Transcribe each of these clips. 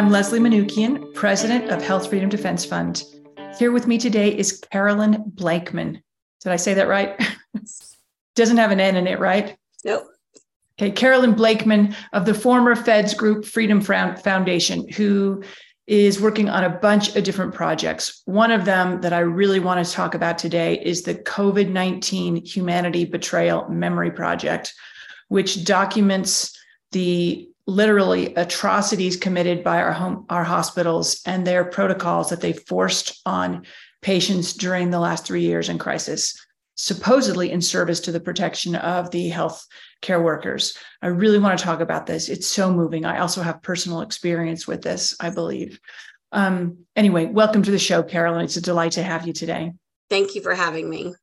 I'm Leslie Manookian, President of Health Freedom Defense Fund. Here with me today is Carolyn Blakeman. Did I say that right? Doesn't have an N in it, right? Nope. Okay, Carolyn Blakeman of the former Feds Group Freedom Foundation, who is working on a bunch of different projects. One of them that I really want to talk about today is the COVID 19 Humanity Betrayal Memory Project, which documents the literally atrocities committed by our home our hospitals and their protocols that they forced on patients during the last three years in crisis supposedly in service to the protection of the health care workers. I really want to talk about this. It's so moving. I also have personal experience with this i believe. Um, anyway welcome to the show carolyn. It's a delight to have you today. Thank you for having me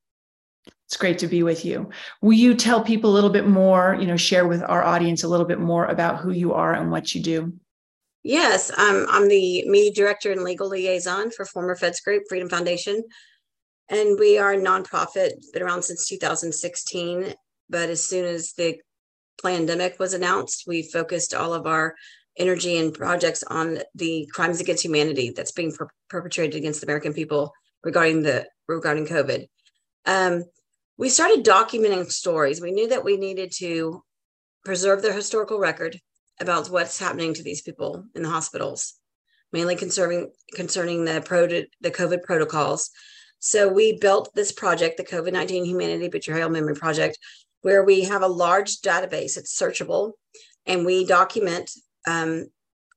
it's great to be with you. Will you tell people a little bit more, you know, share with our audience a little bit more about who you are and what you do? Yes, um, I'm the media director and legal liaison for former Feds Group Freedom Foundation. And we are a nonprofit, been around since 2016. But as soon as the pandemic was announced, we focused all of our energy and projects on the crimes against humanity that's being per- perpetrated against the American people regarding the regarding COVID. Um, we started documenting stories. We knew that we needed to preserve the historical record about what's happening to these people in the hospitals, mainly concerning concerning the pro the COVID protocols. So we built this project, the COVID nineteen Humanity Betrayal Memory Project, where we have a large database. It's searchable, and we document um,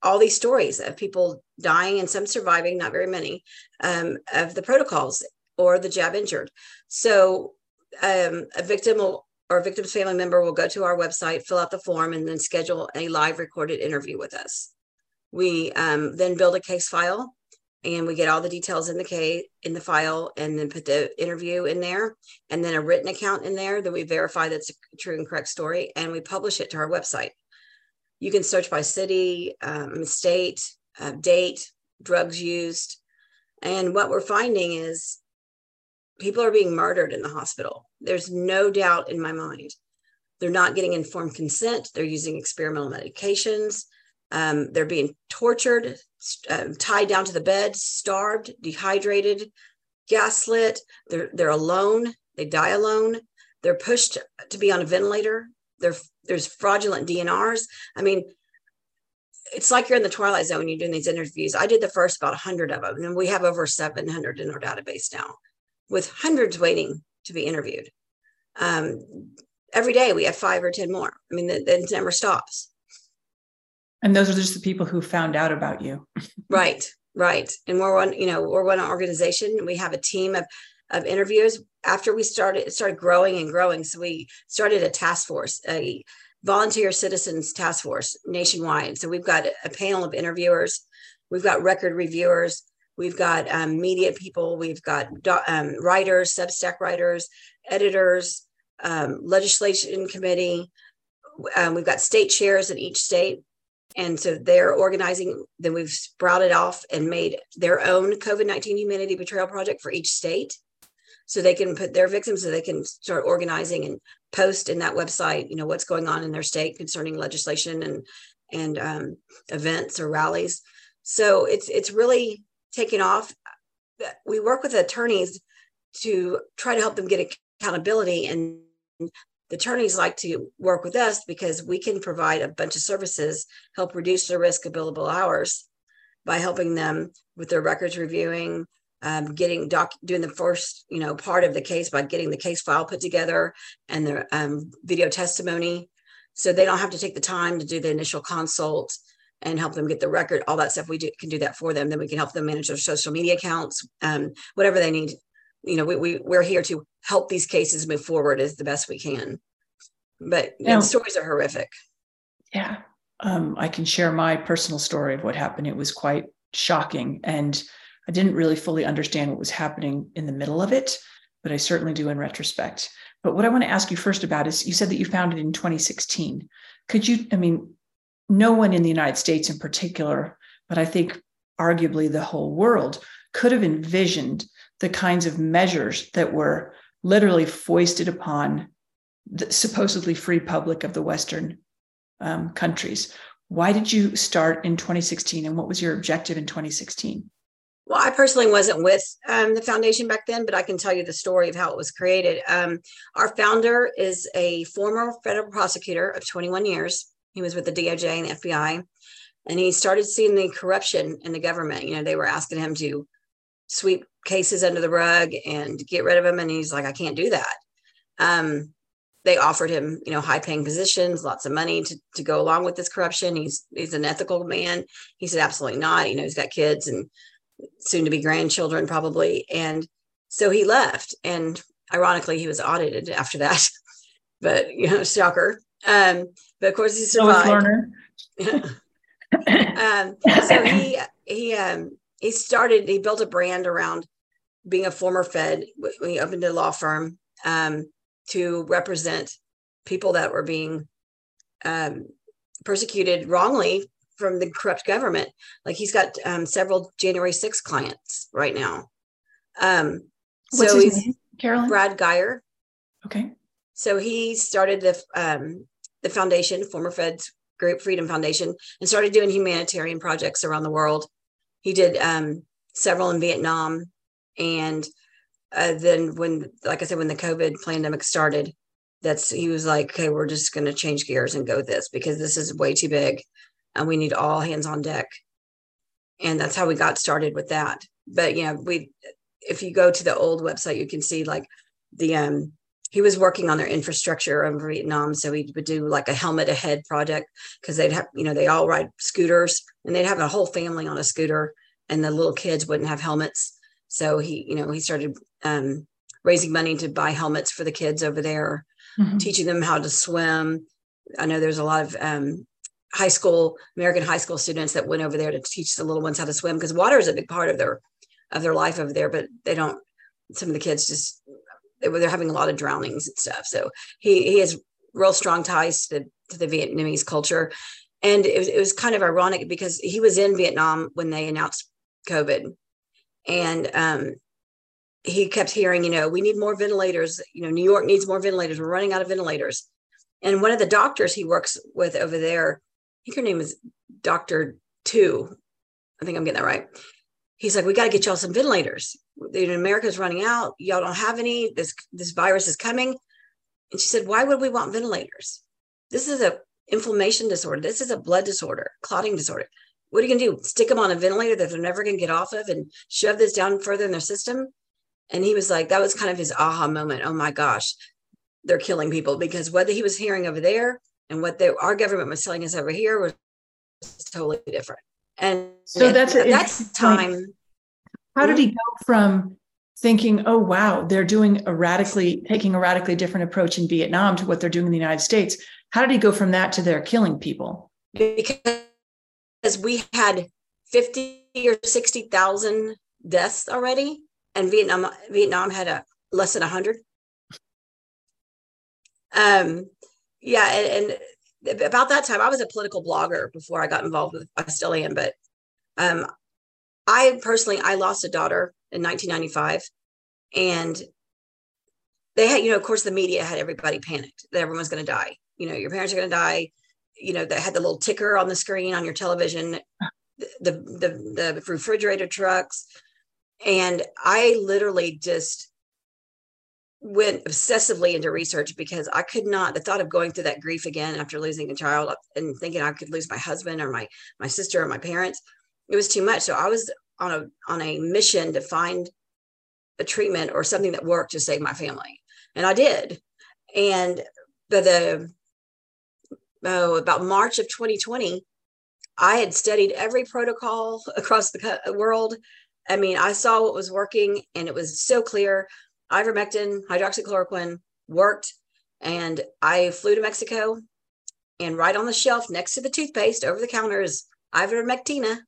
all these stories of people dying and some surviving, not very many, um, of the protocols or the jab injured. So um, a victim will, or a victim's family member will go to our website, fill out the form, and then schedule a live recorded interview with us. We um, then build a case file and we get all the details in the case in the file and then put the interview in there and then a written account in there that we verify that's a true and correct story and we publish it to our website you can search by city um, state uh, date drugs used and what we're finding is people are being murdered in the hospital. There's no doubt in my mind. They're not getting informed consent. They're using experimental medications. Um, they're being tortured, uh, tied down to the bed, starved, dehydrated, gaslit. They're they're alone. They die alone. They're pushed to be on a ventilator. There, there's fraudulent DNRs. I mean, it's like you're in the twilight zone you're doing these interviews. I did the first about 100 of them, and we have over 700 in our database now with hundreds waiting to be interviewed. Um, every day we have five or 10 more. I mean, it, it never stops. And those are just the people who found out about you. right, right. And we're one, you know, we're one organization. We have a team of, of interviewers. After we started, it started growing and growing. So we started a task force, a volunteer citizens task force nationwide. So we've got a panel of interviewers. We've got record reviewers. We've got um, media people, we've got um, writers, Substack writers, editors, um, legislation committee. Um, we've got state chairs in each state. And so they're organizing, then we've sprouted off and made their own COVID 19 humanity betrayal project for each state. So they can put their victims, so they can start organizing and post in that website, you know, what's going on in their state concerning legislation and and um, events or rallies. So it's it's really taken off. We work with attorneys to try to help them get accountability. And the attorneys like to work with us because we can provide a bunch of services, help reduce the risk of billable hours by helping them with their records reviewing, um, getting doc doing the first you know part of the case by getting the case file put together and the um, video testimony so they don't have to take the time to do the initial consult and help them get the record, all that stuff. We do, can do that for them. Then we can help them manage their social media accounts, um, whatever they need. You know, we, we we're here to help these cases move forward as the best we can. But now, the stories are horrific. Yeah, um, I can share my personal story of what happened. It was quite shocking, and I didn't really fully understand what was happening in the middle of it, but I certainly do in retrospect. But what I want to ask you first about is you said that you founded in 2016. Could you, I mean, no one in the United States in particular, but I think arguably the whole world could have envisioned the kinds of measures that were literally foisted upon the supposedly free public of the Western um, countries. Why did you start in 2016 and what was your objective in 2016? Well, I personally wasn't with um, the foundation back then, but I can tell you the story of how it was created. Um, our founder is a former federal prosecutor of 21 years. He was with the DOJ and the FBI, and he started seeing the corruption in the government. You know, they were asking him to sweep cases under the rug and get rid of them, and he's like, "I can't do that." Um, they offered him, you know, high paying positions, lots of money to, to go along with this corruption. He's he's an ethical man. He said, absolutely not. You know, he's got kids and soon to be grandchildren probably. And so he left. And ironically, he was audited after that. but you know, shocker. Um, but of course he survived. um, so he he um he started he built a brand around being a former Fed when he opened a law firm. Um, to represent people that were being um, persecuted wrongly from the corrupt government. Like he's got um, several January 6 clients right now. Um, What's so his name, Carolyn? Brad Geyer. Okay. So he started the um, the foundation, former Feds Group Freedom Foundation, and started doing humanitarian projects around the world. He did um, several in Vietnam, and uh, then when, like I said, when the COVID pandemic started, that's he was like, okay, we're just going to change gears and go this because this is way too big, and we need all hands on deck. And that's how we got started with that. But you know, we if you go to the old website, you can see like the um he was working on their infrastructure in Vietnam. So he would do like a helmet ahead project because they'd have, you know, they all ride scooters and they'd have a whole family on a scooter and the little kids wouldn't have helmets. So he, you know, he started um, raising money to buy helmets for the kids over there, mm-hmm. teaching them how to swim. I know there's a lot of um, high school, American high school students that went over there to teach the little ones how to swim because water is a big part of their of their life over there. But they don't. Some of the kids just they're having a lot of drownings and stuff. So he he has real strong ties to, the, to the Vietnamese culture. And it was, it was kind of ironic because he was in Vietnam when they announced COVID and um, he kept hearing, you know, we need more ventilators. You know, New York needs more ventilators. We're running out of ventilators. And one of the doctors he works with over there, I think her name is Doctor Two. I think I'm getting that right. He's like, we got to get y'all some ventilators. America's running out. Y'all don't have any. This this virus is coming. And she said, why would we want ventilators? This is a inflammation disorder. This is a blood disorder, clotting disorder what are you going to do? Stick them on a ventilator that they're never going to get off of and shove this down further in their system? And he was like, that was kind of his aha moment. Oh my gosh, they're killing people because what he was hearing over there and what they, our government was telling us over here was totally different. And so that's at that time. How did he go from thinking, oh wow, they're doing a radically taking a radically different approach in Vietnam to what they're doing in the United States? How did he go from that to they're killing people? Because we had 50 or 60,000 deaths already, and Vietnam Vietnam had a less than 100. Um, yeah, and, and about that time, I was a political blogger before I got involved with. I still am, but um, I personally, I lost a daughter in 1995, and they had, you know, of course, the media had everybody panicked that everyone's going to die. You know, your parents are going to die you know they had the little ticker on the screen on your television the the the refrigerator trucks and i literally just went obsessively into research because i could not the thought of going through that grief again after losing a child and thinking i could lose my husband or my my sister or my parents it was too much so i was on a on a mission to find a treatment or something that worked to save my family and i did and the the oh, about March of 2020, I had studied every protocol across the world. I mean, I saw what was working and it was so clear. Ivermectin, hydroxychloroquine worked. And I flew to Mexico and right on the shelf next to the toothpaste over the counter is ivermectina.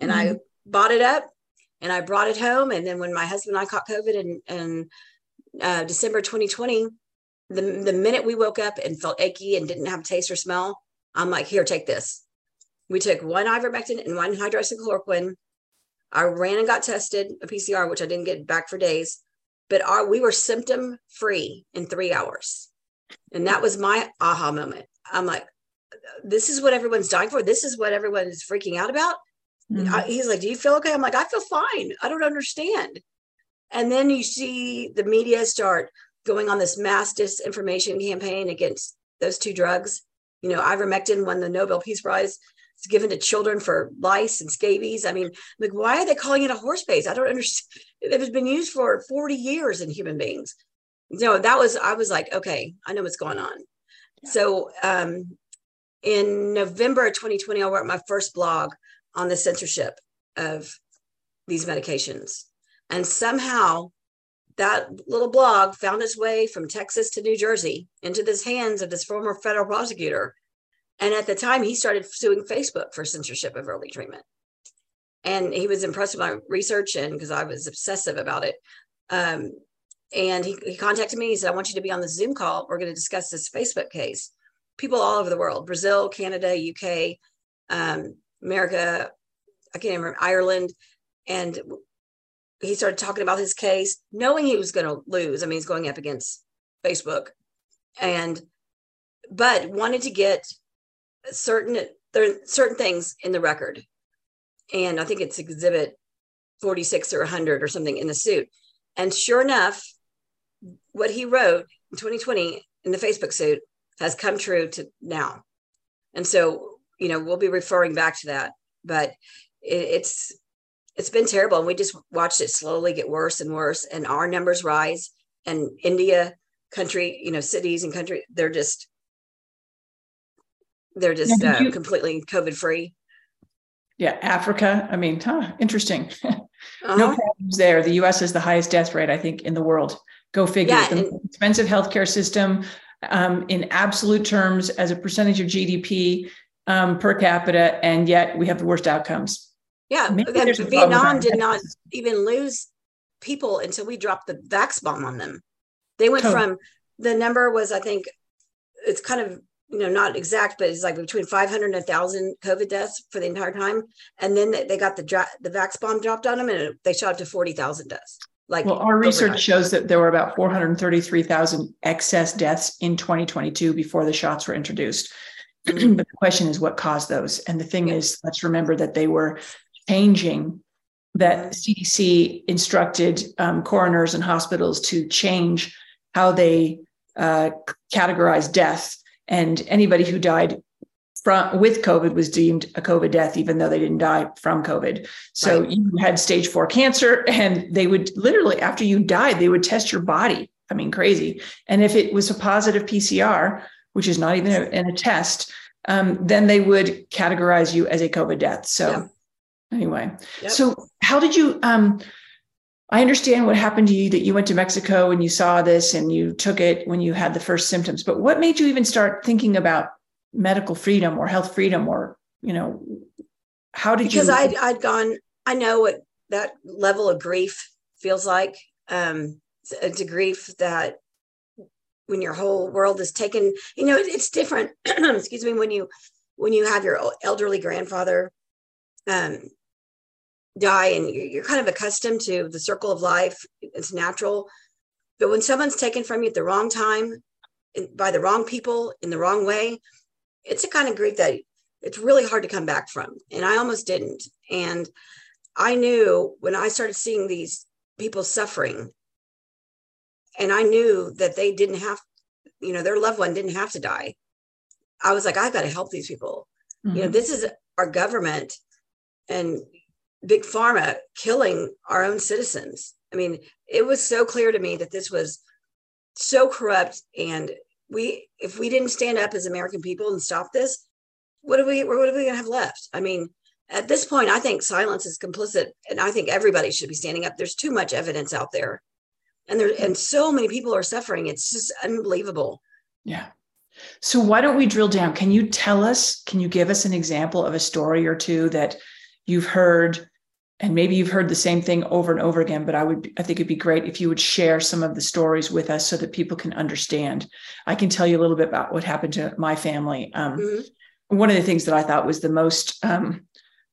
And mm-hmm. I bought it up and I brought it home. And then when my husband and I caught COVID in, in uh, December 2020, the, the minute we woke up and felt achy and didn't have taste or smell, I'm like, here, take this. We took one ivermectin and one hydroxychloroquine. I ran and got tested, a PCR, which I didn't get back for days, but our, we were symptom free in three hours. And that was my aha moment. I'm like, this is what everyone's dying for. This is what everyone is freaking out about. Mm-hmm. I, he's like, Do you feel okay? I'm like, I feel fine. I don't understand. And then you see the media start going on this mass disinformation campaign against those two drugs. You know, ivermectin won the Nobel Peace Prize. It's given to children for lice and scabies. I mean, like, why are they calling it a horse base? I don't understand. It has been used for 40 years in human beings. You know, that was, I was like, okay, I know what's going on. Yeah. So um, in November of 2020, I wrote my first blog on the censorship of these medications. And somehow that little blog found its way from Texas to New Jersey into the hands of this former federal prosecutor. And at the time, he started suing Facebook for censorship of early treatment. And he was impressed with my research, and because I was obsessive about it. Um, and he, he contacted me. He said, I want you to be on the Zoom call. We're going to discuss this Facebook case. People all over the world Brazil, Canada, UK, um, America, I can't remember, Ireland. And he started talking about his case, knowing he was going to lose. I mean, he's going up against Facebook, and but wanted to get certain there certain things in the record, and I think it's Exhibit forty six or hundred or something in the suit. And sure enough, what he wrote in 2020 in the Facebook suit has come true to now. And so, you know, we'll be referring back to that, but it, it's it's been terrible. And we just watched it slowly get worse and worse. And our numbers rise. And India, country, you know, cities and country, they're just they're just uh, you, completely COVID free. Yeah, Africa. I mean, huh, interesting. Uh-huh. no problems there. The U.S. has the highest death rate, I think, in the world. Go figure. Yeah, the and, expensive healthcare system, um, in absolute terms, as a percentage of GDP um, per capita, and yet we have the worst outcomes. Yeah, Vietnam did not even lose people until we dropped the vax bomb on them. They went oh. from the number was I think it's kind of you know not exact, but it's like between 500 and 1,000 COVID deaths for the entire time, and then they got the dra- the vax bomb dropped on them, and they shot up to 40,000 deaths. Like well, our research shows that there were about 433,000 excess deaths in 2022 before the shots were introduced. Mm-hmm. but the question is what caused those? And the thing yeah. is, let's remember that they were changing that CDC instructed um, coroners and hospitals to change how they uh, categorize death. And anybody who died from with COVID was deemed a COVID death, even though they didn't die from COVID. So right. you had stage four cancer, and they would literally, after you died, they would test your body. I mean, crazy. And if it was a positive PCR, which is not even a, in a test, um, then they would categorize you as a COVID death. So. Yeah anyway yep. so how did you um i understand what happened to you that you went to mexico and you saw this and you took it when you had the first symptoms but what made you even start thinking about medical freedom or health freedom or you know how did because you because I'd, I'd gone i know what that level of grief feels like um it's a grief that when your whole world is taken you know it, it's different excuse me when you when you have your elderly grandfather um die and you're kind of accustomed to the circle of life it's natural. But when someone's taken from you at the wrong time by the wrong people in the wrong way it's a kind of grief that it's really hard to come back from. And i almost didn't. And i knew when i started seeing these people suffering and i knew that they didn't have you know their loved one didn't have to die i was like i've got to help these people mm-hmm. you know mm-hmm. this is our government and big pharma killing our own citizens. I mean, it was so clear to me that this was so corrupt and we if we didn't stand up as American people and stop this, what are we what are we gonna have left? I mean, at this point, I think silence is complicit, and I think everybody should be standing up. There's too much evidence out there, and there and so many people are suffering. It's just unbelievable. Yeah. So why don't we drill down? Can you tell us? Can you give us an example of a story or two that you've heard and maybe you've heard the same thing over and over again but i would i think it'd be great if you would share some of the stories with us so that people can understand i can tell you a little bit about what happened to my family um, mm-hmm. one of the things that i thought was the most um,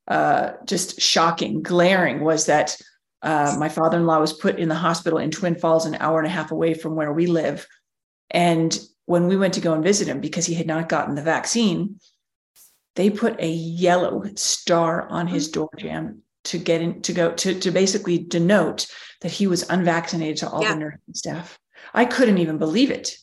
uh, just shocking glaring was that uh, my father-in-law was put in the hospital in twin falls an hour and a half away from where we live and when we went to go and visit him because he had not gotten the vaccine, they put a yellow star on his mm-hmm. door jamb to get in to go to, to basically denote that he was unvaccinated to all yeah. the nursing staff. I couldn't even believe it.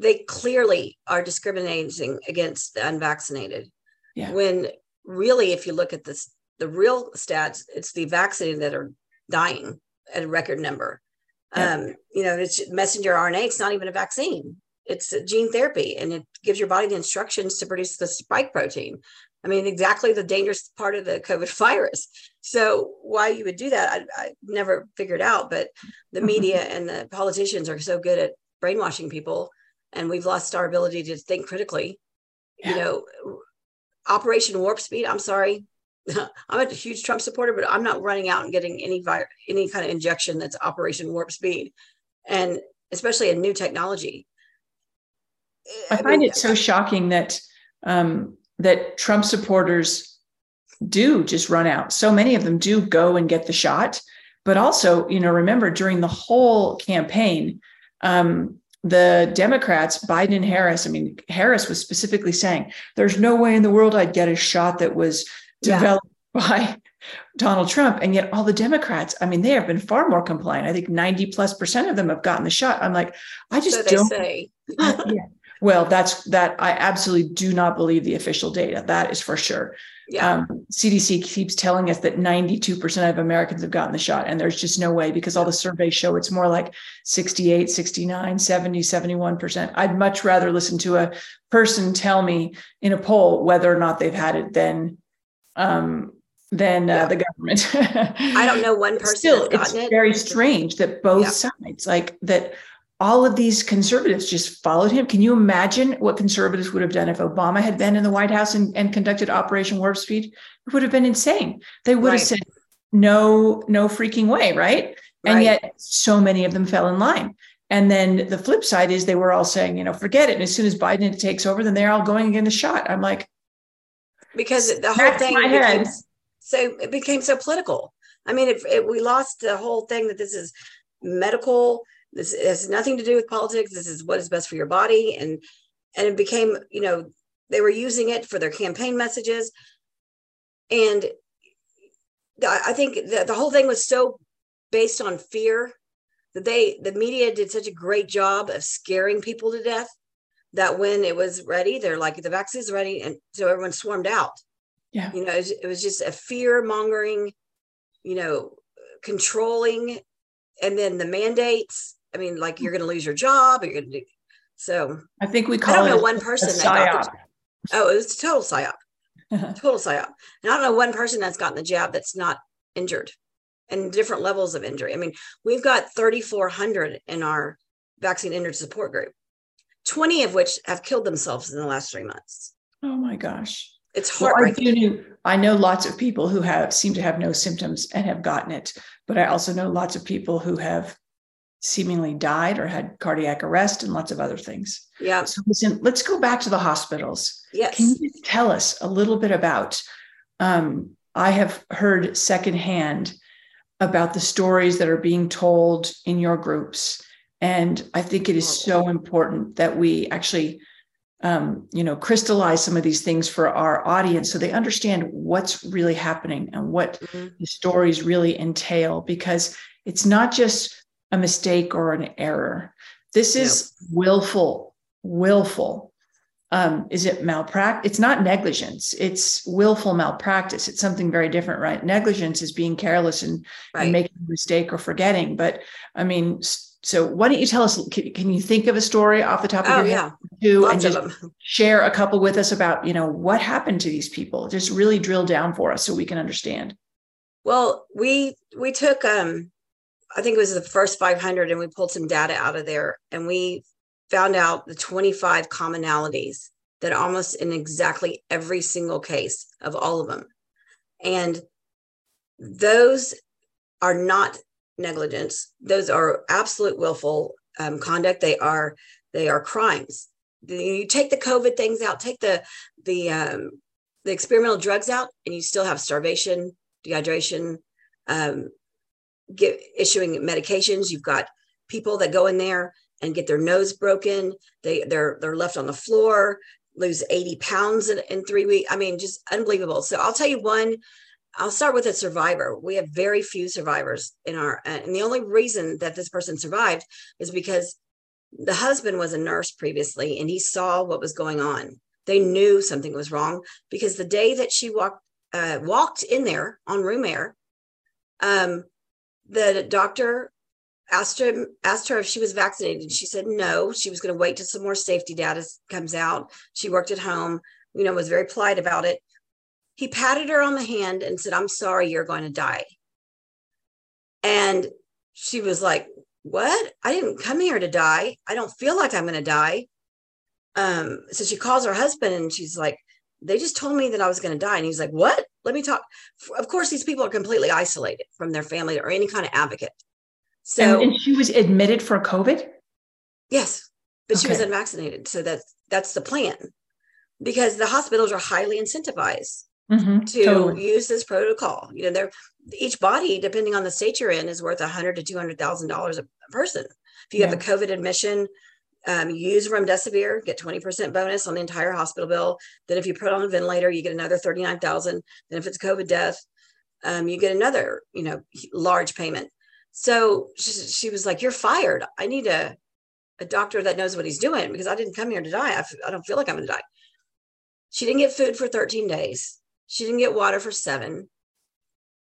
They clearly are discriminating against the unvaccinated. Yeah. When really, if you look at this, the real stats, it's the vaccinated that are dying at a record number. Yeah. Um, you know, it's messenger RNA. It's not even a vaccine. It's a gene therapy, and it gives your body the instructions to produce the spike protein. I mean, exactly the dangerous part of the COVID virus. So why you would do that, I, I never figured out. But the media and the politicians are so good at brainwashing people, and we've lost our ability to think critically. Yeah. You know, Operation Warp Speed. I'm sorry, I'm a huge Trump supporter, but I'm not running out and getting any vi- any kind of injection that's Operation Warp Speed, and especially a new technology. I, I find mean, it so shocking that um, that Trump supporters do just run out. So many of them do go and get the shot, but also, you know, remember during the whole campaign, um, the Democrats, Biden and Harris, I mean, Harris was specifically saying, there's no way in the world I'd get a shot that was developed yeah. by Donald Trump. And yet all the Democrats, I mean, they have been far more compliant. I think 90 plus percent of them have gotten the shot. I'm like, I just so don't say. yeah. Well, that's that I absolutely do not believe the official data. That is for sure. Yeah. Um, CDC keeps telling us that 92% of Americans have gotten the shot, and there's just no way because all the surveys show it's more like 68, 69, 70, 71%. I'd much rather listen to a person tell me in a poll whether or not they've had it than um, than uh, yeah. the government. I don't know one person. Still, it's it. very strange that both yeah. sides, like that, all of these conservatives just followed him. Can you imagine what conservatives would have done if Obama had been in the White House and, and conducted Operation Warp Speed? It would have been insane. They would right. have said, no, no freaking way, right? And right. yet so many of them fell in line. And then the flip side is they were all saying, you know, forget it. And as soon as Biden takes over, then they're all going again the shot. I'm like, because the whole thing became, so it became so political. I mean, it, it, we lost the whole thing that this is medical this has nothing to do with politics. This is what is best for your body. And and it became, you know, they were using it for their campaign messages. And I think the, the whole thing was so based on fear that they the media did such a great job of scaring people to death that when it was ready, they're like the vaccine's ready, and so everyone swarmed out. Yeah, you know, it was, it was just a fear mongering, you know, controlling, and then the mandates I mean, like you're going to lose your job. You're going to do so. I think we call. I don't know one person that got the, Oh, it was total psyop. total psyop. And I don't know one person that's gotten the jab that's not injured, and different levels of injury. I mean, we've got 3,400 in our vaccine injured support group, 20 of which have killed themselves in the last three months. Oh my gosh. It's heartbreaking. Well, I, I know lots of people who have seem to have no symptoms and have gotten it, but I also know lots of people who have seemingly died or had cardiac arrest and lots of other things. Yeah. So listen, let's go back to the hospitals. Yes. Can you tell us a little bit about? Um, I have heard secondhand about the stories that are being told in your groups, and I think it is so important that we actually, um, you know, crystallize some of these things for our audience so they understand what's really happening and what mm-hmm. the stories really entail. Because it's not just a mistake or an error. This is yep. willful, willful. Um, is it malpractice? It's not negligence. It's willful malpractice. It's something very different, right? Negligence is being careless and, right. and making a mistake or forgetting. But I mean, so why don't you tell us? Can, can you think of a story off the top of oh, your head? Too, and just share a couple with us about you know what happened to these people. Just really drill down for us so we can understand. Well, we we took um I think it was the first 500, and we pulled some data out of there, and we found out the 25 commonalities that almost in exactly every single case of all of them. And those are not negligence; those are absolute willful um, conduct. They are they are crimes. You take the COVID things out, take the the um, the experimental drugs out, and you still have starvation, dehydration, um, get, issuing medications. You've got people that go in there and get their nose broken. They they're they're left on the floor, lose 80 pounds in, in three weeks. I mean, just unbelievable. So I'll tell you one. I'll start with a survivor. We have very few survivors in our, and the only reason that this person survived is because the husband was a nurse previously and he saw what was going on. They knew something was wrong because the day that she walked uh, walked in there on room air, um, the doctor asked her asked her if she was vaccinated. She said no. She was going to wait till some more safety data comes out. She worked at home, you know, was very polite about it. He patted her on the hand and said, "I'm sorry, you're going to die." And she was like, "What? I didn't come here to die. I don't feel like I'm going to die." Um, so she calls her husband and she's like, "They just told me that I was going to die." And he's like, "What? Let me talk." Of course, these people are completely isolated from their family or any kind of advocate. So and, and she was admitted for COVID? Yes, but okay. she was unvaccinated. So that's that's the plan. Because the hospitals are highly incentivized mm-hmm, to totally. use this protocol. You know, they're each body, depending on the state you're in, is worth a hundred to two hundred thousand dollars a person. If you yeah. have a COVID admission, um, use remdesivir, get 20% bonus on the entire hospital bill. Then if you put on a ventilator, you get another 39,000. Then if it's a COVID death, um, you get another, you know, large payment. So she, she was like, You're fired. I need a, a doctor that knows what he's doing because I didn't come here to die. I f- I don't feel like I'm going to die. She didn't get food for 13 days. She didn't get water for seven.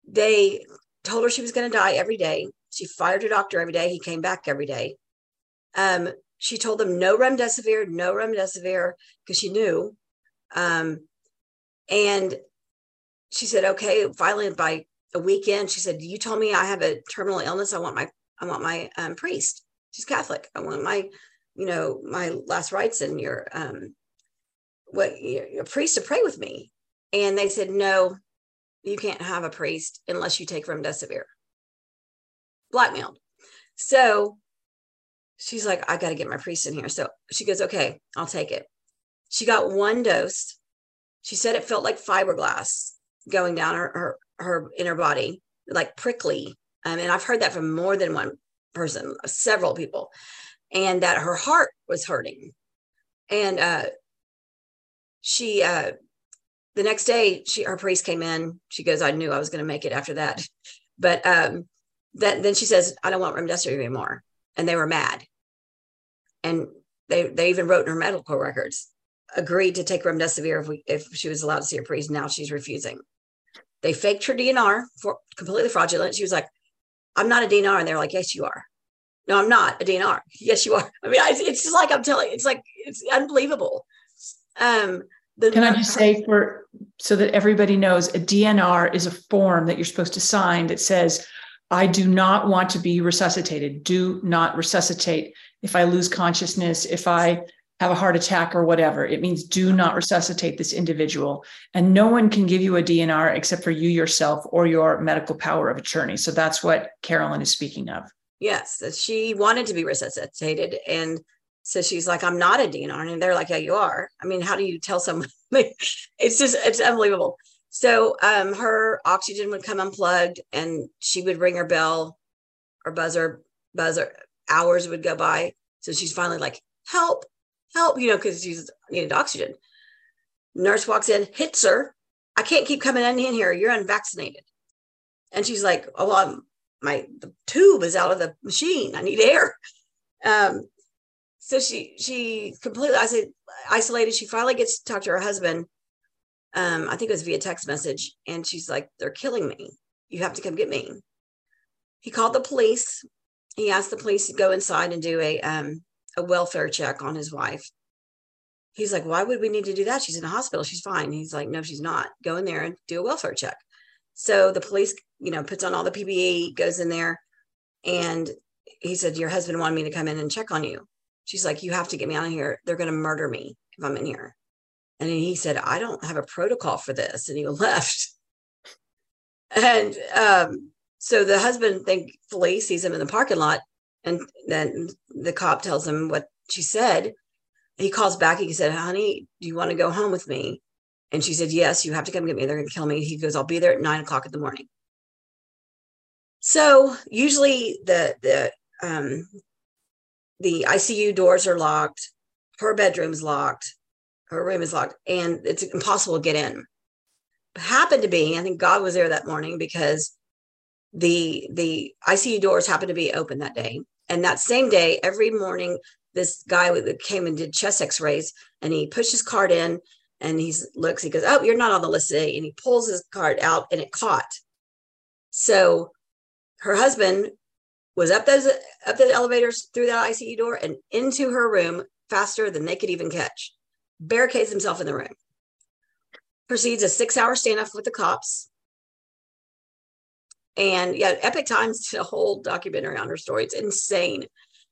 They told her she was going to die every day. She fired her doctor every day. He came back every day. Um, she told them no remdesivir, no remdesivir, because she knew. Um, and she said, okay, finally by a weekend. She said, "You told me I have a terminal illness. I want my I want my um, priest. She's Catholic. I want my, you know, my last rites and your um, what your, your priest to pray with me." And they said, "No, you can't have a priest unless you take remdesivir." Blackmailed. So she's like, "I got to get my priest in here." So she goes, "Okay, I'll take it." She got one dose. She said it felt like fiberglass going down her, her her inner body, like prickly. Um, and I've heard that from more than one person, several people, and that her heart was hurting. And uh, she, uh, the next day, she her priest came in. She goes, "I knew I was going to make it after that," but um, that then she says, "I don't want remdesivir anymore," and they were mad. And they they even wrote in her medical records, agreed to take remdesivir if we if she was allowed to see a priest. Now she's refusing. They faked her DNR for completely fraudulent. She was like, I'm not a DNR. And they're like, yes, you are. No, I'm not a DNR. Yes, you are. I mean, it's just like I'm telling. It's like it's unbelievable. Um, the, Can I just say for so that everybody knows, a DNR is a form that you're supposed to sign that says, "I do not want to be resuscitated. Do not resuscitate if I lose consciousness, if I have a heart attack or whatever. It means do not resuscitate this individual. And no one can give you a DNR except for you yourself or your medical power of attorney. So that's what Carolyn is speaking of. Yes, she wanted to be resuscitated. And so she's like, I'm not a DNR. And they're like, Yeah, you are. I mean, how do you tell someone? it's just, it's unbelievable. So um, her oxygen would come unplugged and she would ring her bell or buzzer, buzzer, hours would go by. So she's finally like, Help, help, you know, because she's needed oxygen. Nurse walks in, hits her. I can't keep coming in here. You're unvaccinated. And she's like, Oh, I'm, my the tube is out of the machine. I need air. Um, so she she completely isolated. She finally gets to talk to her husband. Um, I think it was via text message, and she's like, "They're killing me. You have to come get me." He called the police. He asked the police to go inside and do a um, a welfare check on his wife. He's like, why would we need to do that? She's in a hospital. She's fine. He's like, no, she's not. Go in there and do a welfare check. So the police, you know, puts on all the PPE, goes in there, and he said, Your husband wanted me to come in and check on you. She's like, You have to get me out of here. They're going to murder me if I'm in here. And he said, I don't have a protocol for this. And he left. And um, so the husband thankfully sees him in the parking lot and then the cop tells him what she said. He calls back. He said, Honey, do you want to go home with me? And she said, Yes, you have to come get me. They're going to kill me. He goes, I'll be there at nine o'clock in the morning. So usually the the um, the ICU doors are locked, her bedroom's locked, her room is locked, and it's impossible to get in. happened to be, I think God was there that morning because the the ICU doors happened to be open that day. And that same day, every morning, this guy came and did chest X-rays, and he pushed his card in, and he looks, he goes, "Oh, you're not on the list today," and he pulls his card out, and it caught. So, her husband was up those up the elevators through that ICU door and into her room faster than they could even catch. Barricades himself in the room. Proceeds a six-hour standoff with the cops. And yeah, Epoch Times did a whole documentary on her story. It's insane.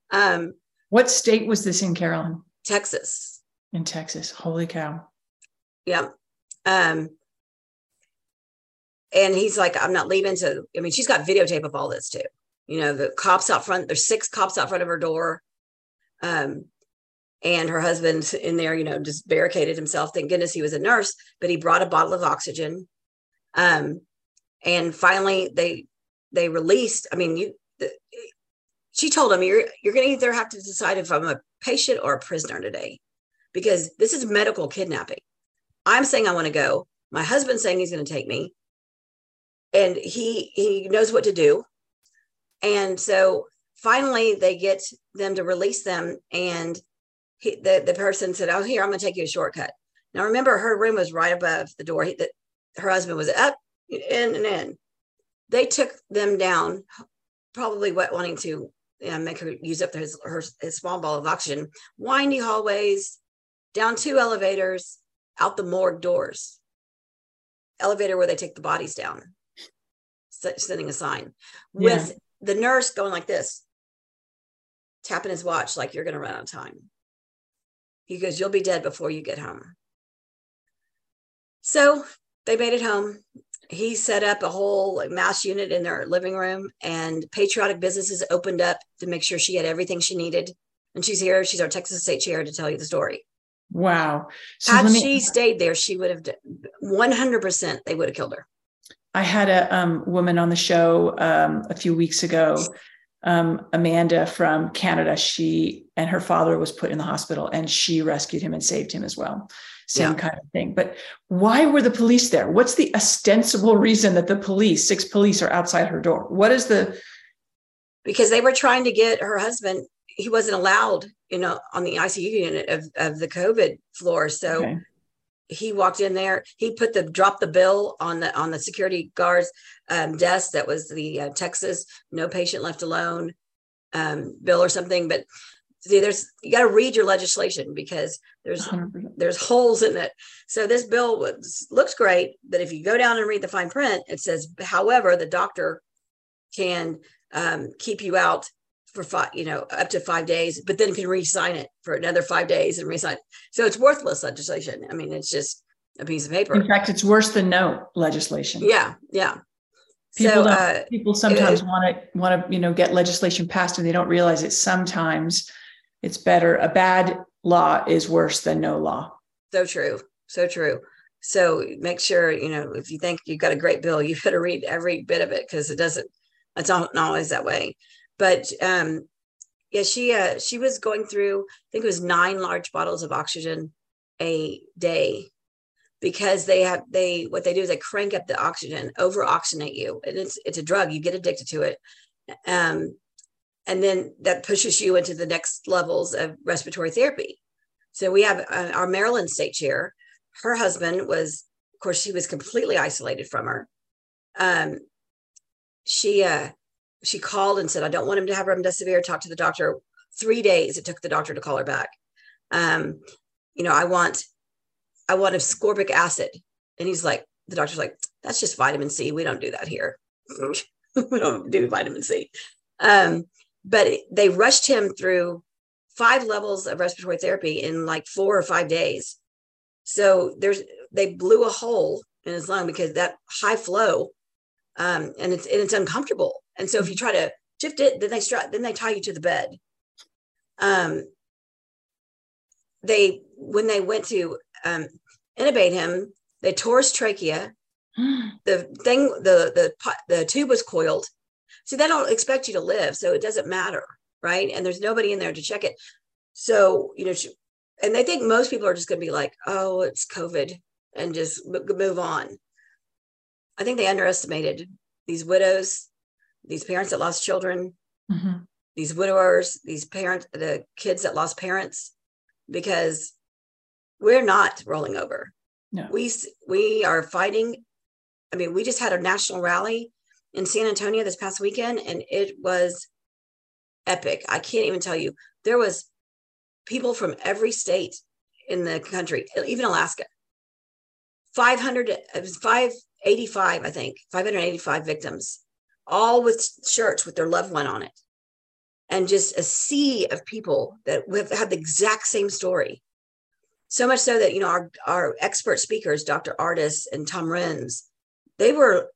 Um, what state was this in, Carolyn? Texas. In Texas. Holy cow. Yeah. Um, and he's like, I'm not leaving. So, I mean, she's got videotape of all this too. You know, the cops out front, there's six cops out front of her door. Um, and her husband in there, you know, just barricaded himself. Thank goodness he was a nurse, but he brought a bottle of oxygen. Um, and finally they they released. I mean, you the, she told him you're you're going to either have to decide if I'm a patient or a prisoner today, because this is medical kidnapping. I'm saying I want to go. My husband's saying he's going to take me, and he he knows what to do. And so finally, they get them to release them, and he, the the person said, "Oh, here I'm going to take you a shortcut." Now remember, her room was right above the door. He, the, her husband was up in and in. They took them down, probably what wanting to you know, make her use up his, her his small ball of oxygen. Windy hallways, down two elevators, out the morgue doors. Elevator where they take the bodies down, sending a sign yeah. with the nurse going like this, tapping his watch like you're going to run out of time. He goes, You'll be dead before you get home. So they made it home. He set up a whole like, mass unit in their living room and patriotic businesses opened up to make sure she had everything she needed. And she's here. She's our texas state chair to tell you the story. Wow. So had me, she stayed there she would have 100% they would have killed her i had a um, woman on the show um, a few weeks ago um, amanda from canada she and her father was put in the hospital and she rescued him and saved him as well same yeah. kind of thing. But why were the police there? What's the ostensible reason that the police, six police, are outside her door? What is the? Because they were trying to get her husband. He wasn't allowed, you know, on the ICU unit of, of the COVID floor. So okay. He walked in there. He put the drop the bill on the on the security guard's um, desk. That was the uh, Texas no patient left alone um, bill or something. But see there's you got to read your legislation because there's 100%. there's holes in it so this bill was, looks great but if you go down and read the fine print it says however the doctor can um, keep you out for five you know up to five days but then can re-sign it for another five days and re-sign it. so it's worthless legislation i mean it's just a piece of paper in fact it's worse than no legislation yeah yeah people so, uh, people sometimes want to want to you know get legislation passed and they don't realize it sometimes it's better. A bad law is worse than no law. So true. So true. So make sure, you know, if you think you've got a great bill, you better read every bit of it because it doesn't, it's not always that way. But um, yeah, she uh, she was going through, I think it was nine large bottles of oxygen a day because they have they what they do is they crank up the oxygen, over oxygenate you, and it's it's a drug. You get addicted to it. Um, and then that pushes you into the next levels of respiratory therapy. So we have uh, our Maryland state chair. Her husband was, of course, she was completely isolated from her. Um, she uh, she called and said, "I don't want him to have remdesivir." Talk to the doctor. Three days it took the doctor to call her back. Um, you know, I want I want ascorbic acid, and he's like, the doctor's like, "That's just vitamin C. We don't do that here. we don't do vitamin C." Um, but they rushed him through five levels of respiratory therapy in like four or five days. So there's they blew a hole in his lung because that high flow, um, and it's and it's uncomfortable. And so if you try to shift it, then they start then they tie you to the bed. Um, they when they went to um, intubate him, they tore his trachea. the thing the the the tube was coiled See, they don't expect you to live, so it doesn't matter, right? And there's nobody in there to check it. So, you know, she, and they think most people are just going to be like, oh, it's COVID and just move on. I think they underestimated these widows, these parents that lost children, mm-hmm. these widowers, these parents, the kids that lost parents, because we're not rolling over. No. We we are fighting. I mean, we just had a national rally in San Antonio this past weekend, and it was epic. I can't even tell you. There was people from every state in the country, even Alaska. 500, it was 585, I think, 585 victims, all with shirts with their loved one on it. And just a sea of people that have had the exact same story. So much so that, you know, our, our expert speakers, Dr. Ardis and Tom Renz, they were,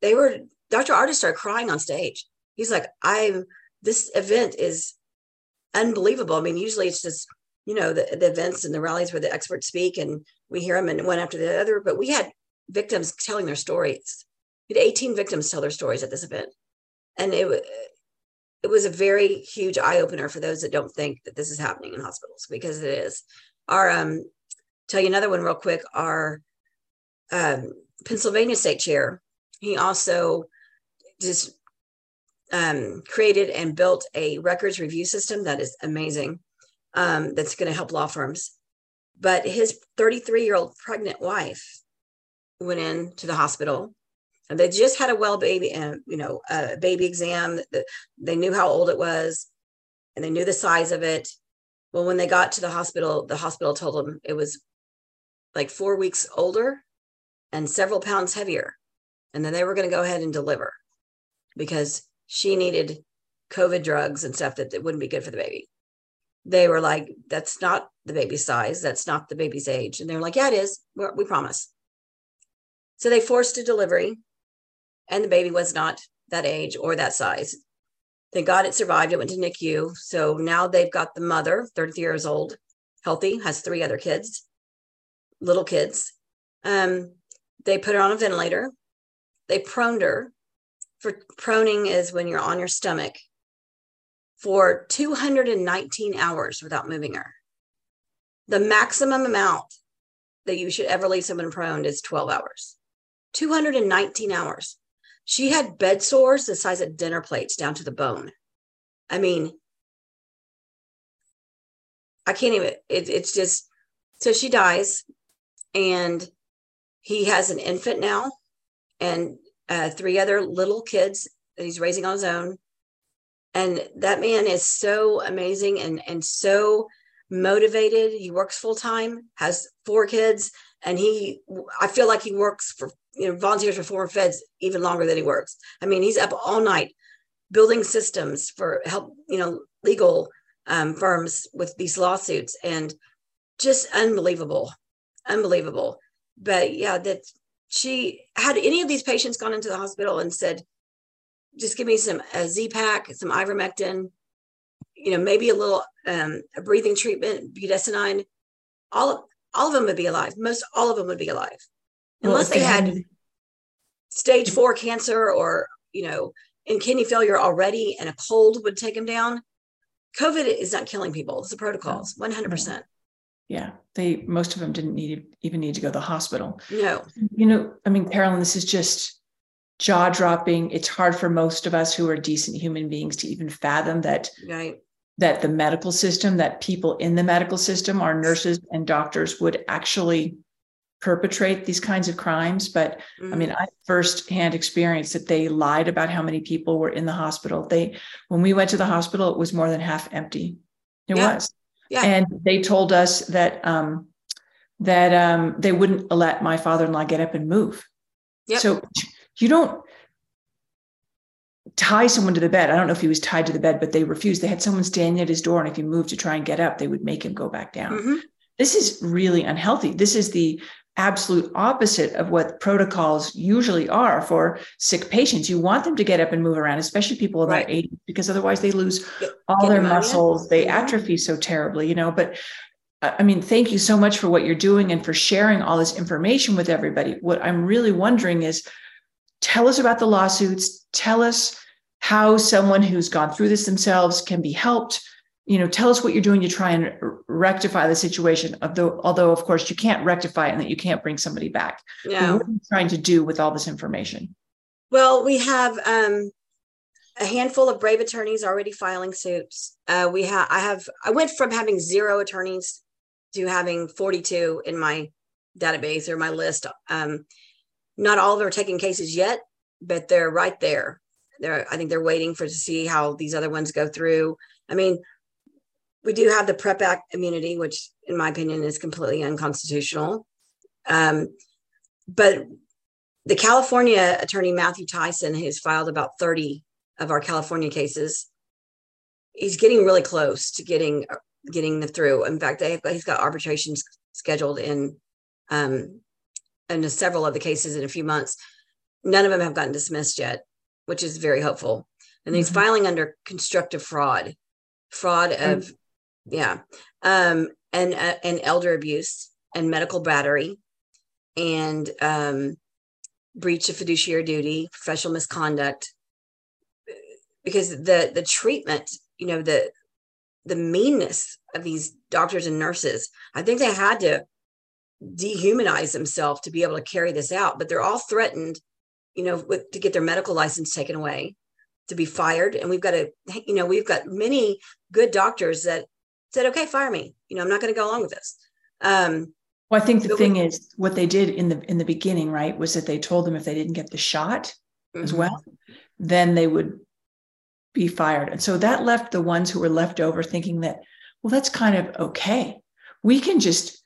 they were, Dr. Ardis started crying on stage. He's like, I'm, this event is unbelievable. I mean, usually it's just, you know, the, the events and the rallies where the experts speak and we hear them and one after the other, but we had victims telling their stories. Had 18 victims tell their stories at this event. And it, it was a very huge eye opener for those that don't think that this is happening in hospitals because it is. Our, um, tell you another one real quick, our um, Pennsylvania state chair, he also just um, created and built a records review system that is amazing. Um, that's going to help law firms. But his 33 year old pregnant wife went in to the hospital they just had a well baby and you know a baby exam. They knew how old it was and they knew the size of it. Well, when they got to the hospital, the hospital told them it was like four weeks older and several pounds heavier. And then they were going to go ahead and deliver because she needed COVID drugs and stuff that, that wouldn't be good for the baby. They were like, that's not the baby's size. That's not the baby's age. And they were like, yeah, it is. We promise. So they forced a delivery, and the baby was not that age or that size. Thank God it survived. It went to NICU. So now they've got the mother, 30 years old, healthy, has three other kids, little kids. Um, they put her on a ventilator. They proned her for proning is when you're on your stomach for 219 hours without moving her. The maximum amount that you should ever leave someone prone is 12 hours. 219 hours. She had bed sores the size of dinner plates down to the bone. I mean, I can't even, it, it's just, so she dies and he has an infant now and uh, three other little kids that he's raising on his own. And that man is so amazing and, and so motivated. He works full time, has four kids, and he, I feel like he works for, you know, volunteers for former feds even longer than he works. I mean, he's up all night building systems for help, you know, legal um, firms with these lawsuits and just unbelievable, unbelievable. But yeah, that she had any of these patients gone into the hospital and said, just give me some a Z-Pak, some ivermectin, you know, maybe a little um, a breathing treatment, budesonide, all of, all of them would be alive. Most all of them would be alive, unless well, they, had, had stage four cancer or you know, in kidney failure already, and a cold would take them down. COVID is not killing people. It's the protocols, one hundred percent. Yeah they most of them didn't need even need to go to the hospital. No. You know i mean carolyn this is just jaw dropping it's hard for most of us who are decent human beings to even fathom that right. that the medical system that people in the medical system our nurses and doctors would actually perpetrate these kinds of crimes but mm. i mean i firsthand experienced that they lied about how many people were in the hospital they when we went to the hospital it was more than half empty it yeah. was yeah. And they told us that um, that um, they wouldn't let my father-in-law get up and move. Yep. So you don't tie someone to the bed. I don't know if he was tied to the bed, but they refused. They had someone standing at his door, and if he moved to try and get up, they would make him go back down. Mm-hmm. This is really unhealthy. This is the absolute opposite of what protocols usually are for sick patients. You want them to get up and move around, especially people in right. their 80s, because otherwise they lose get, all get their muscles. They mm-hmm. atrophy so terribly, you know. But I mean, thank you so much for what you're doing and for sharing all this information with everybody. What I'm really wondering is tell us about the lawsuits, tell us how someone who's gone through this themselves can be helped you know tell us what you're doing to try and rectify the situation although although of course you can't rectify it and that you can't bring somebody back Yeah. what are you trying to do with all this information Well, we have um, a handful of brave attorneys already filing suits. Uh, we have, I have, I went from having zero attorneys to having 42 in my database or my list. Um, not all of them are taking cases yet, but they're right there. They're, I think they're waiting for to see how these other ones go through. I mean, we do have the PREP Act immunity, which, in my opinion, is completely unconstitutional. Um, but the California attorney Matthew Tyson has filed about 30 of our California cases. He's getting really close to getting getting them through. In fact, they, he's got arbitrations scheduled in um in several of the cases in a few months. None of them have gotten dismissed yet, which is very hopeful. And he's Mhm. filing under constructive fraud, fraud of yeah, um, and uh, and elder abuse and medical battery, and um, breach of fiduciary duty, professional misconduct, because the the treatment, you know, the the meanness of these doctors and nurses, I think they had to dehumanize themselves to be able to carry this out. But they're all threatened, you know, with, to get their medical license taken away, to be fired, and we've got a you know, we've got many good doctors that said, "Okay, fire me. You know, I'm not going to go along with this." Um, well i think the thing we- is what they did in the in the beginning right was that they told them if they didn't get the shot as mhm. well, then they would be fired. And so that left the ones who were left over thinking that, well, that's kind of okay. We can just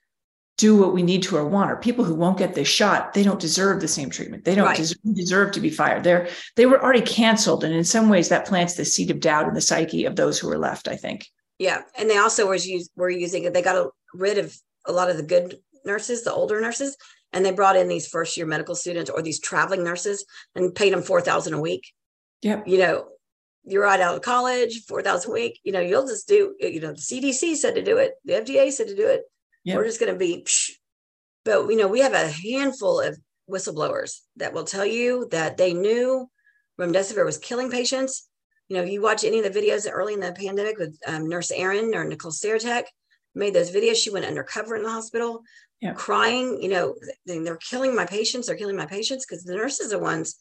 do what we need to or want. Or people who won't get this shot, they don't deserve the same treatment. They don't Right. deserve, deserve to be fired. They're they were already canceled. And in some ways that plants the seed of doubt in the psyche of those who are left, I think. Yeah, and they also was use, were using it, they got rid of a lot of the good nurses, the older nurses, and they brought in these first year medical students or these traveling nurses and paid them four thousand a week. Yep. You know, you're right out of college, four thousand a week. You know, you'll just do. You know, the CDC said to do it, the FDA said to do it. Yep. We're just going to be. Psh. But you know, we have a handful of whistleblowers that will tell you that they knew remdesivir was killing patients. You know, you watch any of the videos early in the pandemic with um, Nurse Erin or Nicole Sirotek made those videos. She went undercover in the hospital, Yeah. crying. You know, they- they're killing my patients. They're killing my patients because the nurses are ones.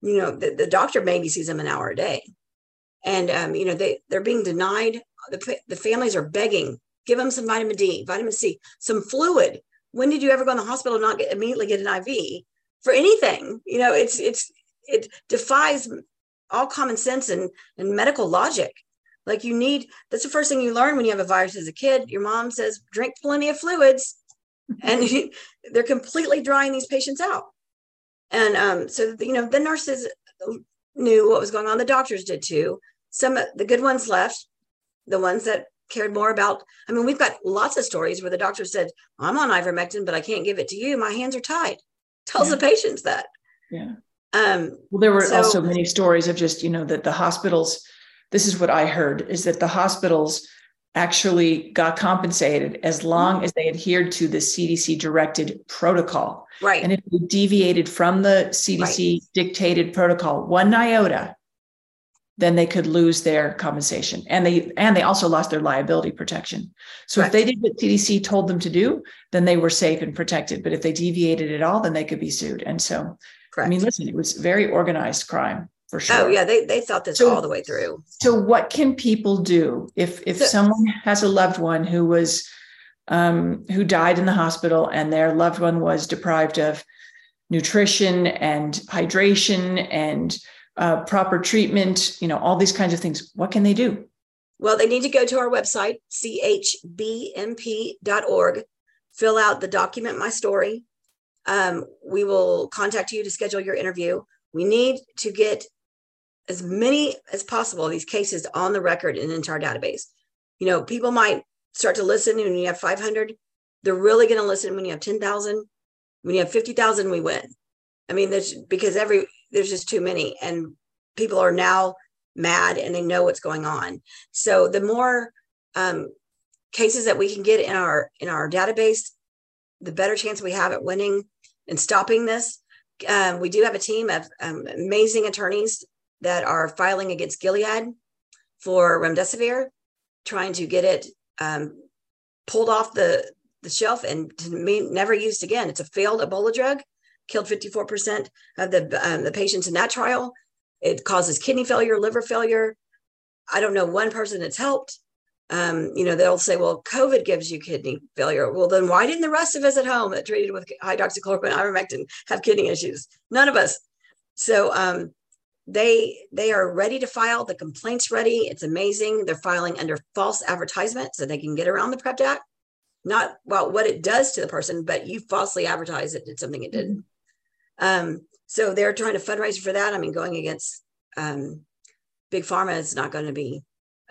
You know, the, the doctor maybe sees them an hour a day, and um, you know they they're being denied. The the families are begging, give them some vitamin D, vitamin C, some fluid. When did you ever go in the hospital and not get immediately get an IV for anything? You know, it's it's it defies all common sense and and medical logic. Like you need that's the first thing you learn when you have a virus as a kid. Your mom says drink plenty of fluids, and they're completely drying these patients out. And um, so you know the nurses knew what was going on. The doctors did too. Some of the good ones left. The ones that cared more about. I mean, we've got lots of stories where the doctor said, "I'm on ivermectin, but I can't give it to you. My hands are tied." Tells Yeah. the patients that. Yeah. Um, Well, there were So- also many stories of just, you know, that the hospitals, this is what I heard, is that the hospitals actually got compensated as long as they adhered to the CDC directed protocol. right. And if they deviated from the CDC dictated protocol one iota, then they could lose their compensation. And they and they also lost their liability protection. So if they did what CDC told them to do, then they were safe and protected. But if they deviated at all, then they could be sued. And so Correct. I mean, listen, it was very organized crime for sure. oh yeah, they they thought this So- all the way through. So, what can people do if if So- someone has a loved one who was um, who died in the hospital and their loved one was deprived of nutrition and hydration and uh, proper treatment? You know, all these kinds of things. What can they do? Well, they need to go to our website, chbmp.org, fill out the document my story. Um, we will contact you to schedule your interview. We need to get as many as possible these cases on the record and into our database. You know, people might start to listen when you have 500. They're really going to listen when you have 10,000. When you have 50,000, we win. I mean, there's because every there's just too many, and people are now mad and they know what's going on. So the more um, cases that we can get in our in our database, the better chance we have at winning and stopping this. Um, we do have a team of um, amazing attorneys that are filing against Gilead for remdesivir, trying to get it um, pulled off the, the shelf and to be never used again. It's a failed Ebola drug, killed 54% of the, um, the patients in that trial. It causes kidney failure, liver failure. I don't know one person that's helped. Um, you know, they'll say, well, COVID gives you kidney failure. Well, then why didn't the rest of us at home that treated with hydroxychloroquine, ivermectin have kidney issues? None of us. So um, they they are ready to file. The complaint's ready. It's amazing. They're filing under false advertisement so they can get around the PREP Act. Not well what it does to the person, but you falsely advertise it did something it didn't. Um, so they're trying to fundraise for that. I mean, going against um, big pharma is not going to be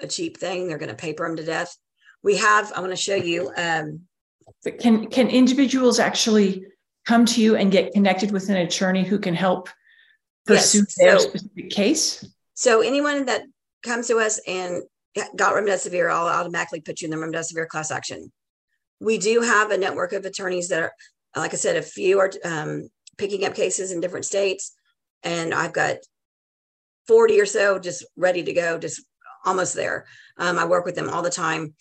a cheap thing. They're going to paper them to death. We have. I want to show you. Um, but can can individuals actually come to you and get connected with an attorney who can help pursue yes. their so, specific case? So anyone that comes to us and got remdesivir, I'll automatically put you in the remdesivir class action. We do have a network of attorneys that are, like I said, a few are um, picking up cases in different states, and I've got 40 or so just ready to go, just almost there. Um, I work with them all the time,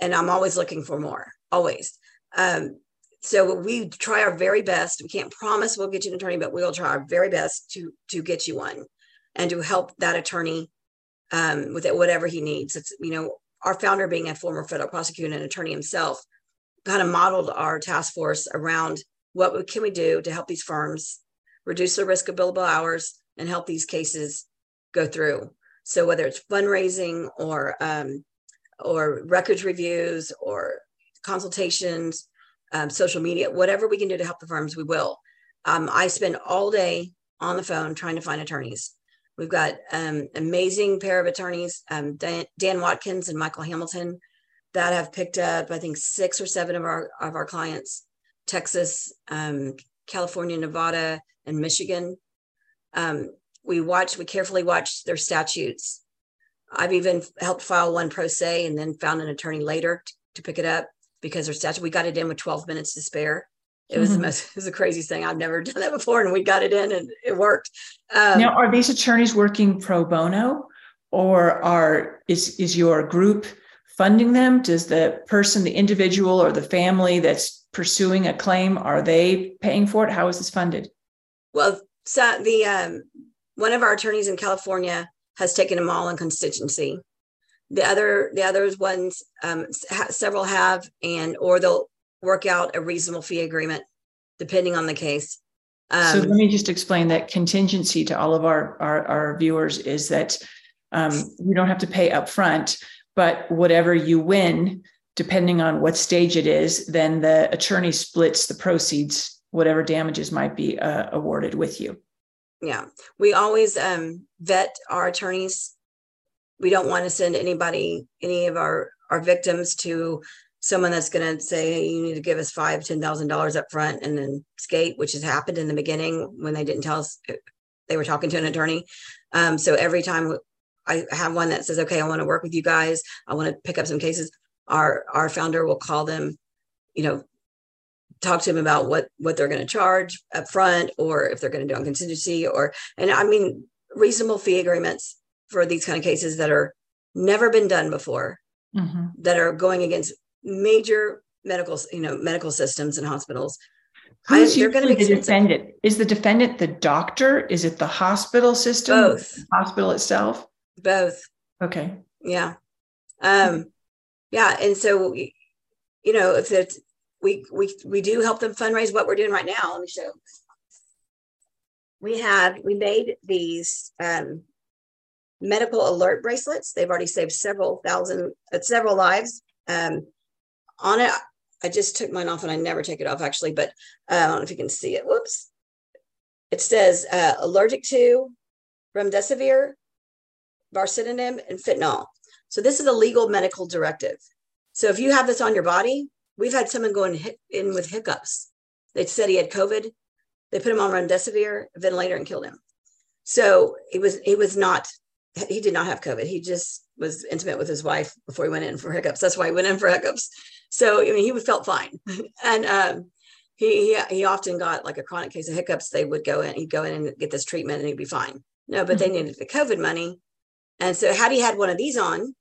and I'm always looking for more, always. Um, so we try our very best. We can't promise we'll get you an attorney, but we'll try our very best to to get you one, and to help that attorney um, with it, whatever he needs. It's you know our founder being a former federal prosecutor and attorney himself, kind of modeled our task force around what can we do to help these firms reduce the risk of billable hours and help these cases go through. So whether it's fundraising or um, or records reviews or consultations um, social media, whatever we can do to help the firms, we will. Um, I spend all day on the phone trying to find attorneys. We've got um, amazing pair of attorneys, um, Dan, Dan, Watkins and Michael Hamilton, that have picked up, I think, six or seven of our of our clients, Texas, um, California, Nevada, and Michigan. We watch, we carefully watch their statutes. I've even helped file one pro se and then found an attorney later t- to pick it up because our statute, we got it in with 12 minutes to spare. It was mm-hmm. the most, it was the craziest thing. I've never done that before. And we got it in and it worked. Um, now, are these attorneys working pro bono or are, is, is your group funding them? Does the person, the individual or the family that's pursuing a claim, are they paying for it? How is this funded? Well, so the, um, one of our attorneys in California has taken them all in constituency. The other the others ones um, ha- several have and or they'll work out a reasonable fee agreement depending on the case. Um, so let me just explain that contingency to all of our our, our viewers is that um, you don't have to pay up front but whatever you win depending on what stage it is then the attorney splits the proceeds whatever damages might be uh, awarded with you yeah we always um, vet our attorneys we don't want to send anybody, any of our our victims to someone that's going to say, hey, you need to give us five, ten thousand dollars up front and then skate, which has happened in the beginning when they didn't tell us they were talking to an attorney. Um, so every time I have one that says, okay, I want to work with you guys, I want to pick up some cases. Our our founder will call them, you know, talk to them about what what they're going to charge up front or if they're going to do on contingency or and I mean reasonable fee agreements for these kind of cases that are never been done before, mm-hmm. that are going against major medical, you know, medical systems and hospitals. Who's I, they're going to be the defendant? Is the defendant the doctor? Is it the hospital system? Both. hospital itself? Both. Okay. Yeah. Um, yeah. And so, you know, if it's, we, we, we do help them fundraise what we're doing right now. Let me show. We had, we made these um, medical alert bracelets. They've already saved several thousand, uh, several lives. Um, on it, I just took mine off and I never take it off actually, but uh, I don't know if you can see it. Whoops. It says uh, allergic to remdesivir, baricitinib, and fentanyl. So this is a legal medical directive. So if you have this on your body, we've had someone go in, in with hiccups. They said he had COVID. They put him on remdesivir, ventilator, and killed him. So it was it was not he did not have COVID. He just was intimate with his wife before he went in for hiccups. That's why he went in for hiccups. So I mean, he felt fine, and um, he, he he often got like a chronic case of hiccups. They would go in, he'd go in and get this treatment, and he'd be fine. No, but they mm-hmm. needed the COVID money. And so Hattie had one of these on,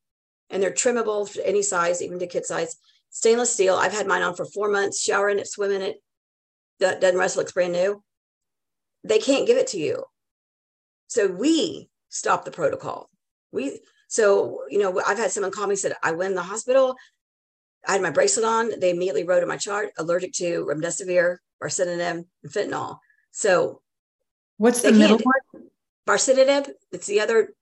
and they're trimmable to any size, even to kid size. Stainless steel. I've had mine on for four months, shower in it, swim in it. That doesn't rust, looks brand new. They can't give it to you. So we stop the protocol. We so you know I've had someone call me said I went in the hospital. I had my bracelet on. They immediately wrote in my chart allergic to remdesivir, baricitinib, and fentanyl. So what's the middle one? Baricitinib. It's the other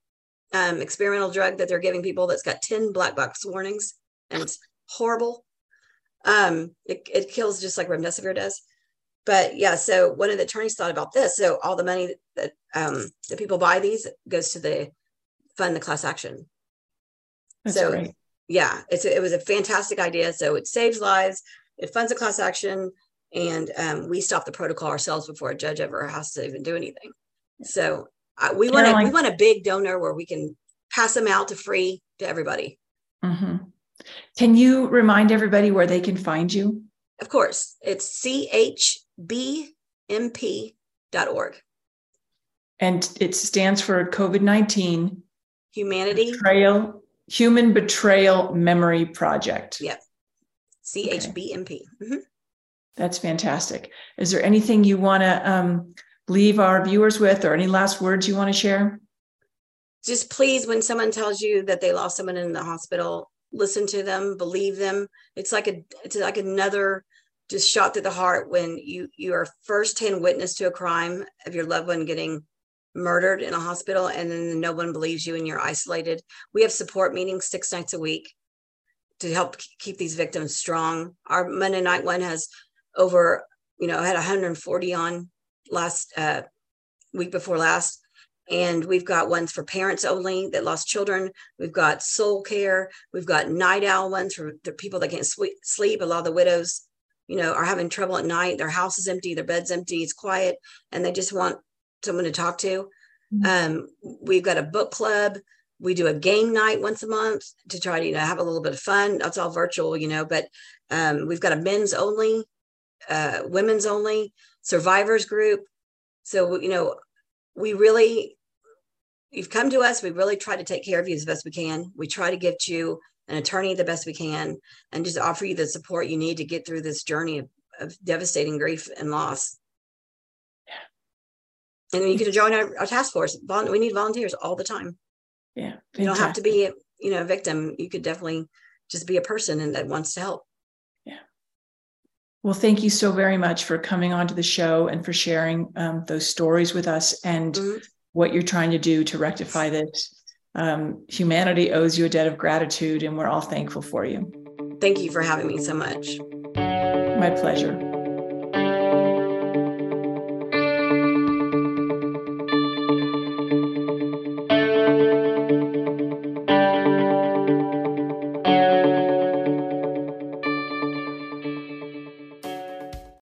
um, experimental drug that they're giving people that's got 10 black box warnings and it's horrible. Um, it, it kills just like remdesivir does. But yeah, so one of the attorneys thought about this. So all the money that um, that people buy these goes to the fund the class action. That's so great. yeah, it's a, it was a fantastic idea. So it saves lives, it funds a class action, and um, we stop the protocol ourselves before a judge ever has to even do anything. So uh, we want we want a big donor where we can pass them out to free to everybody. Mm-hmm. Can you remind everybody where they can find you? Of course, it's chbmp.org. And it stands for COVID 19 Humanity Betrayal, Human Betrayal Memory Project. Yep. CHBMP. Okay. Mm-hmm. That's fantastic. Is there anything you want to um, leave our viewers with or any last words you want to share? Just please, when someone tells you that they lost someone in the hospital, listen to them, believe them. It's like a it's like another just shot through the heart when you you are firsthand witness to a crime of your loved one getting murdered in a hospital and then no one believes you and you're isolated. We have support meetings six nights a week to help keep these victims strong. Our Monday night one has over, you know, had 140 on last uh, week before last. And we've got ones for parents only that lost children. We've got soul care. We've got night owl ones for the people that can't sleep. A lot of the widows, you know, are having trouble at night. Their house is empty, their bed's empty, it's quiet, and they just want someone to talk to. Mm-hmm. Um, we've got a book club. We do a game night once a month to try to you know have a little bit of fun. That's all virtual, you know, but um, we've got a men's only, uh, women's only, survivors group. So you know, we really you've come to us. We really try to take care of you as best we can. We try to get you an attorney the best we can and just offer you the support you need to get through this journey of, of devastating grief and loss. Yeah. And you can join our, our task force. We need volunteers all the time. Yeah. Fantastic. You don't have to be, you know, a victim. You could definitely just be a person and that wants to help. Yeah. Well, thank you so very much for coming onto the show and for sharing um, those stories with us and mm-hmm. What you're trying to do to rectify this. Um, humanity owes you a debt of gratitude, and we're all thankful for you. Thank you for having me so much. My pleasure.